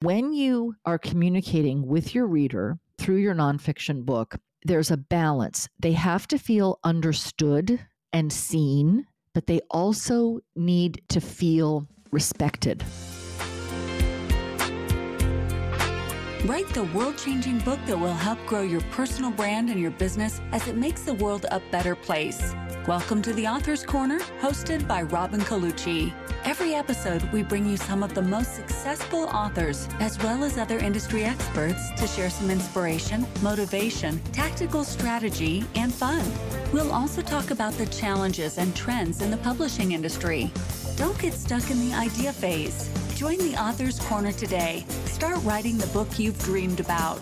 When you are communicating with your reader through your nonfiction book, there's a balance. They have to feel understood and seen, but they also need to feel respected. Write the world changing book that will help grow your personal brand and your business as it makes the world a better place. Welcome to the Author's Corner, hosted by Robin Colucci. Every episode, we bring you some of the most successful authors, as well as other industry experts, to share some inspiration, motivation, tactical strategy, and fun. We'll also talk about the challenges and trends in the publishing industry. Don't get stuck in the idea phase. Join the Author's Corner today. Start writing the book you've dreamed about.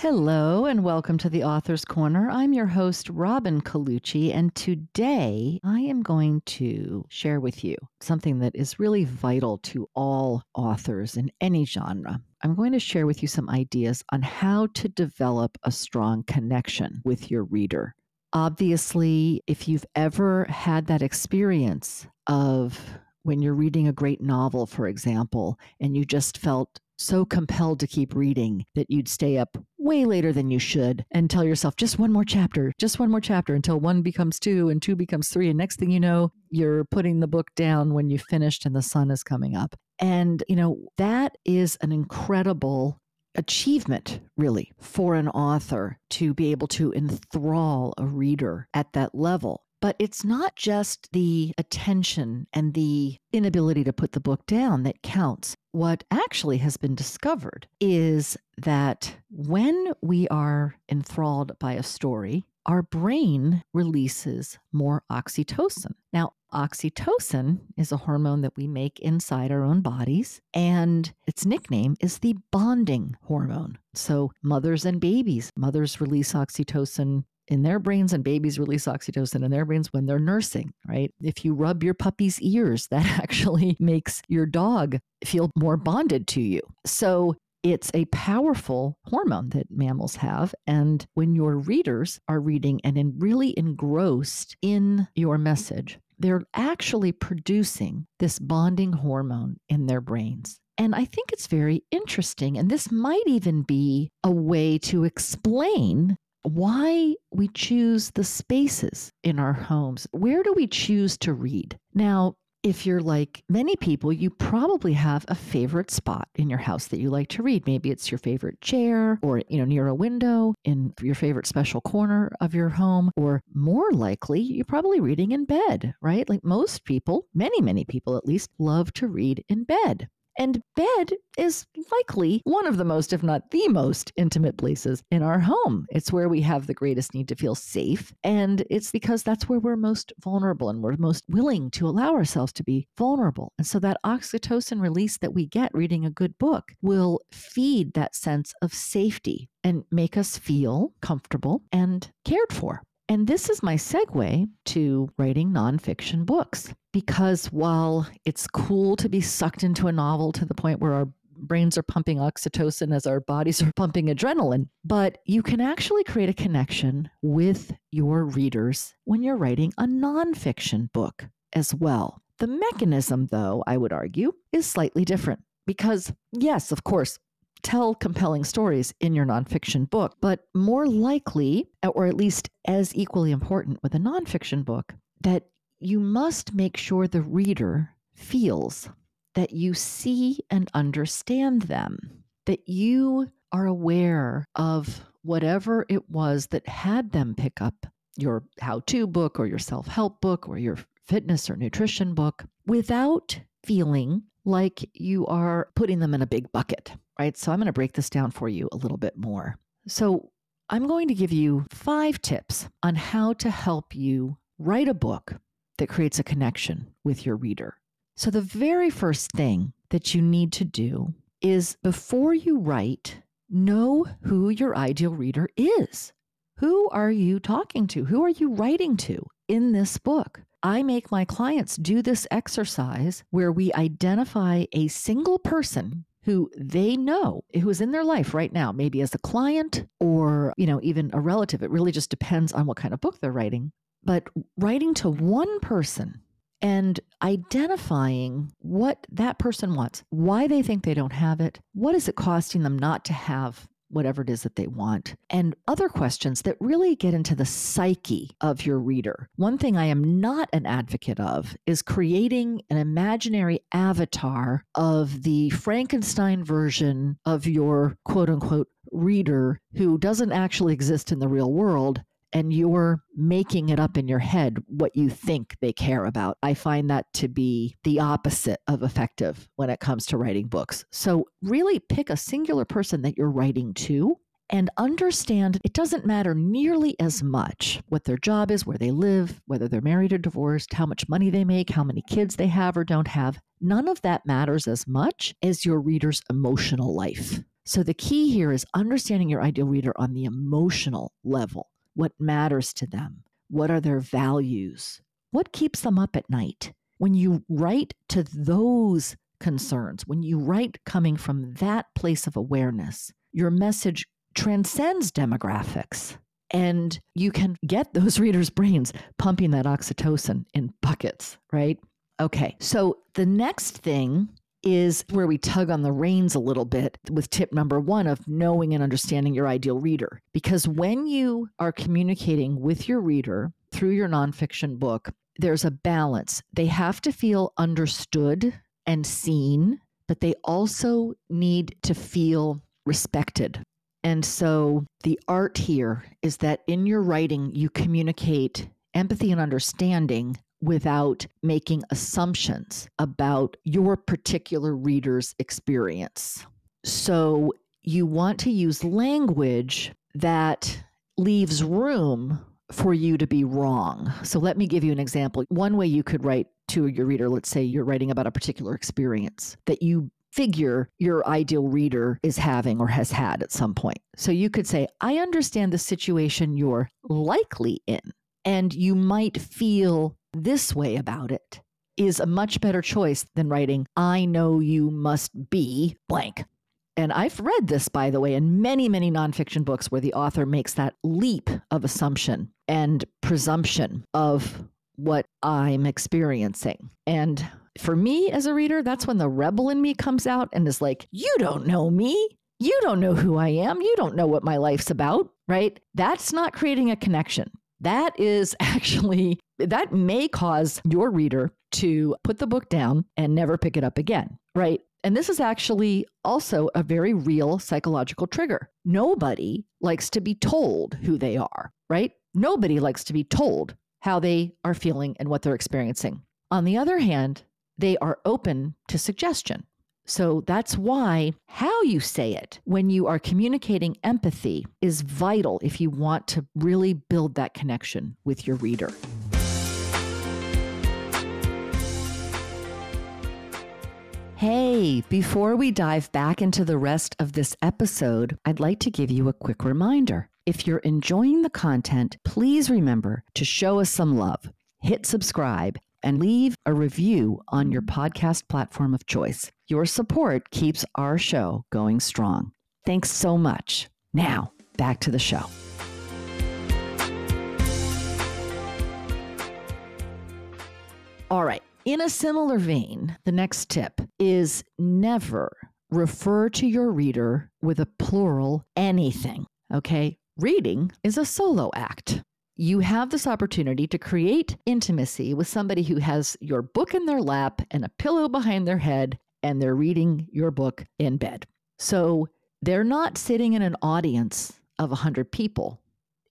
Hello, and welcome to the Author's Corner. I'm your host, Robin Colucci, and today I am going to share with you something that is really vital to all authors in any genre. I'm going to share with you some ideas on how to develop a strong connection with your reader. Obviously, if you've ever had that experience of when you're reading a great novel, for example, and you just felt so compelled to keep reading that you'd stay up way later than you should and tell yourself just one more chapter, just one more chapter until one becomes two and two becomes three. And next thing you know, you're putting the book down when you've finished and the sun is coming up. And, you know, that is an incredible achievement, really, for an author to be able to enthrall a reader at that level. But it's not just the attention and the inability to put the book down that counts. What actually has been discovered is that when we are enthralled by a story, our brain releases more oxytocin. Now, oxytocin is a hormone that we make inside our own bodies, and its nickname is the bonding hormone. So, mothers and babies, mothers release oxytocin in their brains and babies release oxytocin in their brains when they're nursing, right? If you rub your puppy's ears, that actually makes your dog feel more bonded to you. So it's a powerful hormone that mammals have. And when your readers are reading and in really engrossed in your message, they're actually producing this bonding hormone in their brains. And I think it's very interesting. And this might even be a way to explain why we choose the spaces in our homes. Where do we choose to read? Now, if you're like many people, you probably have a favorite spot in your house that you like to read. Maybe it's your favorite chair or, you know, near a window in your favorite special corner of your home, or more likely, you're probably reading in bed, right? Like most people, many, many people at least, love to read in bed. And bed is likely one of the most, if not the most, intimate places in our home. It's where we have the greatest need to feel safe. And it's because that's where we're most vulnerable and we're most willing to allow ourselves to be vulnerable. And so that oxytocin release that we get reading a good book will feed that sense of safety and make us feel comfortable and cared for. And this is my segue to writing nonfiction books. Because while it's cool to be sucked into a novel to the point where our brains are pumping oxytocin as our bodies are pumping adrenaline, but you can actually create a connection with your readers when you're writing a nonfiction book as well. The mechanism, though, I would argue, is slightly different. Because, yes, of course, tell compelling stories in your nonfiction book, but more likely, or at least as equally important with a nonfiction book, that you must make sure the reader feels that you see and understand them, that you are aware of whatever it was that had them pick up your how to book or your self help book or your fitness or nutrition book without feeling like you are putting them in a big bucket right? So I'm going to break this down for you a little bit more. So I'm going to give you five tips on how to help you write a book that creates a connection with your reader. So the very first thing that you need to do is before you write, know who your ideal reader is. Who are you talking to? Who are you writing to in this book? I make my clients do this exercise where we identify a single person who they know who is in their life right now maybe as a client or you know even a relative. It really just depends on what kind of book they're writing. But writing to one person and identifying what that person wants, why they think they don't have it, what is it costing them not to have whatever it is that they want, and other questions that really get into the psyche of your reader. One thing I am not an advocate of is creating an imaginary avatar of the Frankenstein version of your quote unquote reader who doesn't actually exist in the real world and you're making it up in your head what you think they care about. I find that to be the opposite of effective when it comes to writing books. So, really pick a singular person that you're writing to and understand it doesn't matter nearly as much what their job is, where they live, whether they're married or divorced, how much money they make, how many kids they have or don't have. None of that matters as much as your reader's emotional life. So, the key here is understanding your ideal reader on the emotional level what matters to them, what are their values, what keeps them up at night. When you write to those concerns, when you write coming from that place of awareness, your message transcends demographics. And you can get those readers' brains pumping that oxytocin in buckets, right? Okay, so the next thing is where we tug on the reins a little bit with tip number one of knowing and understanding your ideal reader. Because when you are communicating with your reader through your nonfiction book, there's a balance. They have to feel understood and seen, but they also need to feel respected. And so the art here is that in your writing, you communicate empathy and understanding without making assumptions about your particular reader's experience. So you want to use language that leaves room for you to be wrong. So let me give you an example. One way you could write to your reader, let's say you're writing about a particular experience that you figure your ideal reader is having or has had at some point. So you could say, I understand the situation you're likely in, and you might feel this way about it is a much better choice than writing, I know you must be blank. And I've read this, by the way, in many, many nonfiction books where the author makes that leap of assumption and presumption of what I'm experiencing. And for me as a reader, that's when the rebel in me comes out and is like, You don't know me. You don't know who I am. You don't know what my life's about, right? That's not creating a connection. That is actually that may cause your reader to put the book down and never pick it up again, right? And this is actually also a very real psychological trigger. Nobody likes to be told who they are, right? Nobody likes to be told how they are feeling and what they're experiencing. On the other hand, they are open to suggestion. So that's why how you say it when you are communicating empathy is vital if you want to really build that connection with your reader. Hey, before we dive back into the rest of this episode, I'd like to give you a quick reminder. If you're enjoying the content, please remember to show us some love. Hit subscribe and leave a review on your podcast platform of choice. Your support keeps our show going strong. Thanks so much. Now, back to the show. All right. In a similar vein, the next tip is never refer to your reader with a plural anything. Okay. Reading is a solo act. You have this opportunity to create intimacy with somebody who has your book in their lap and a pillow behind their head, and they're reading your book in bed. So they're not sitting in an audience of 100 people.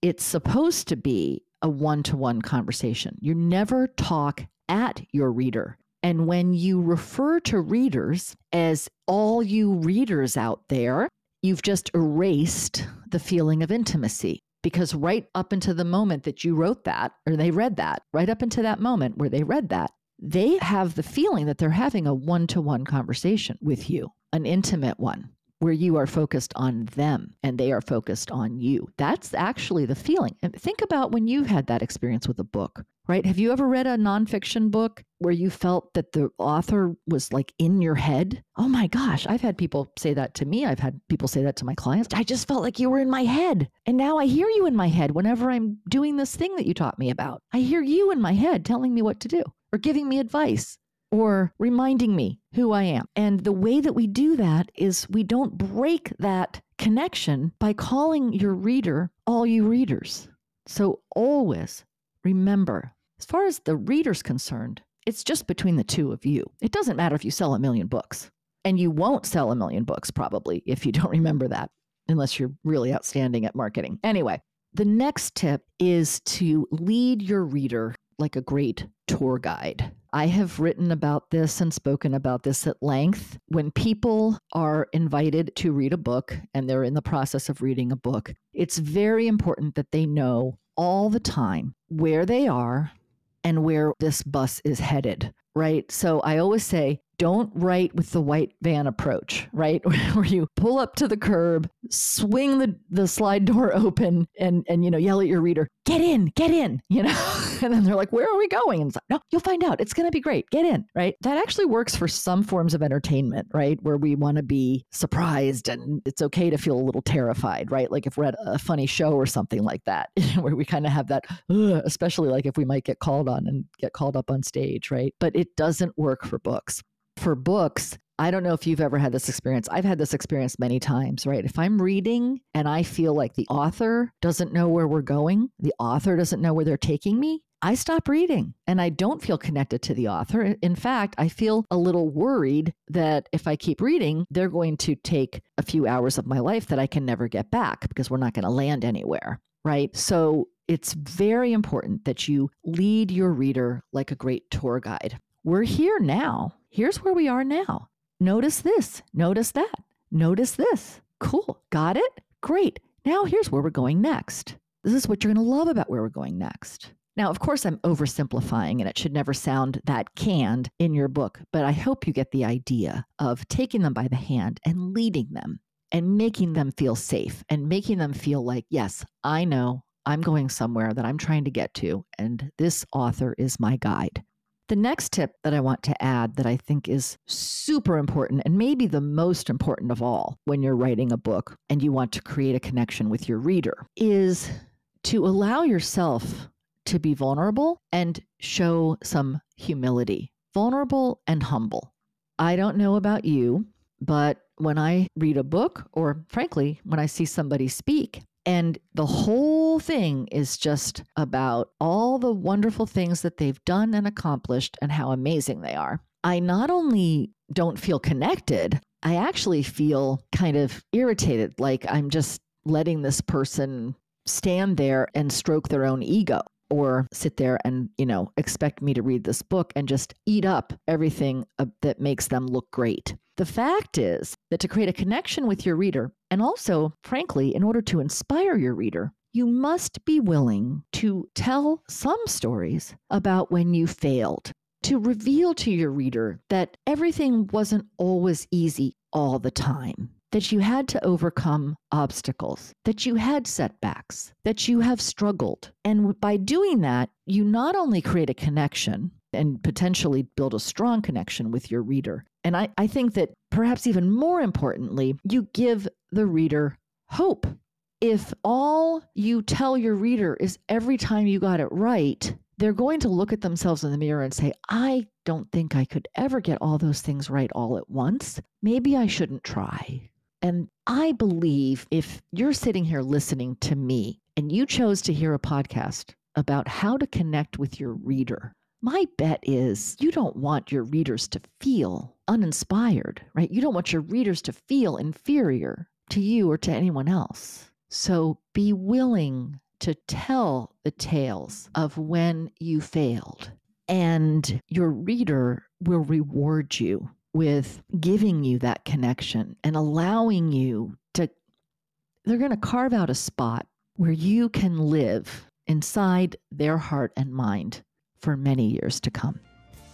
It's supposed to be a one to one conversation. You never talk at your reader. And when you refer to readers as all you readers out there, you've just erased the feeling of intimacy. Because right up into the moment that you wrote that, or they read that, right up into that moment where they read that, they have the feeling that they're having a one to one conversation with you, an intimate one. Where you are focused on them and they are focused on you. That's actually the feeling. And think about when you've had that experience with a book, right? Have you ever read a nonfiction book where you felt that the author was like in your head? Oh my gosh, I've had people say that to me. I've had people say that to my clients. I just felt like you were in my head. And now I hear you in my head whenever I'm doing this thing that you taught me about. I hear you in my head telling me what to do or giving me advice or reminding me who I am. And the way that we do that is we don't break that connection by calling your reader all you readers. So always remember, as far as the reader's concerned, it's just between the two of you. It doesn't matter if you sell a million books. And you won't sell a million books probably if you don't remember that, unless you're really outstanding at marketing. Anyway, the next tip is to lead your reader like a great tour guide. I have written about this and spoken about this at length. When people are invited to read a book and they're in the process of reading a book, it's very important that they know all the time where they are and where this bus is headed, right? So I always say, don't write with the white van approach, right? Where you pull up to the curb, swing the, the slide door open and and you know, yell at your reader, get in, get in, you know? and then they're like, where are we going? And it's like, no, you'll find out. It's gonna be great. Get in, right? That actually works for some forms of entertainment, right? Where we want to be surprised and it's okay to feel a little terrified, right? Like if we're at a funny show or something like that, where we kind of have that, especially like if we might get called on and get called up on stage, right? But it doesn't work for books for books, I don't know if you've ever had this experience. I've had this experience many times, right? If I'm reading and I feel like the author doesn't know where we're going, the author doesn't know where they're taking me, I stop reading and I don't feel connected to the author. In fact, I feel a little worried that if I keep reading, they're going to take a few hours of my life that I can never get back because we're not going to land anywhere, right? So it's very important that you lead your reader like a great tour guide. We're here now here's where we are now. Notice this, notice that, notice this. Cool. Got it? Great. Now here's where we're going next. This is what you're going to love about where we're going next. Now, of course, I'm oversimplifying and it should never sound that canned in your book, but I hope you get the idea of taking them by the hand and leading them and making them feel safe and making them feel like, yes, I know I'm going somewhere that I'm trying to get to, and this author is my guide. The next tip that I want to add that I think is super important and maybe the most important of all when you're writing a book and you want to create a connection with your reader is to allow yourself to be vulnerable and show some humility, vulnerable and humble. I don't know about you, but when I read a book, or frankly, when I see somebody speak, and the whole thing is just about all the wonderful things that they've done and accomplished and how amazing they are. I not only don't feel connected, I actually feel kind of irritated, like I'm just letting this person stand there and stroke their own ego or sit there and, you know, expect me to read this book and just eat up everything uh, that makes them look great. The fact is that to create a connection with your reader, and also, frankly, in order to inspire your reader, you must be willing to tell some stories about when you failed, to reveal to your reader that everything wasn't always easy all the time that you had to overcome obstacles, that you had setbacks, that you have struggled. And by doing that, you not only create a connection and potentially build a strong connection with your reader. And I, I think that perhaps even more importantly, you give the reader hope. If all you tell your reader is every time you got it right, they're going to look at themselves in the mirror and say, I don't think I could ever get all those things right all at once. Maybe I shouldn't try. And I believe if you're sitting here listening to me and you chose to hear a podcast about how to connect with your reader, my bet is you don't want your readers to feel uninspired, right? You don't want your readers to feel inferior to you or to anyone else. So be willing to tell the tales of when you failed, and your reader will reward you with giving you that connection and allowing you to, they're going to carve out a spot where you can live inside their heart and mind for many years to come.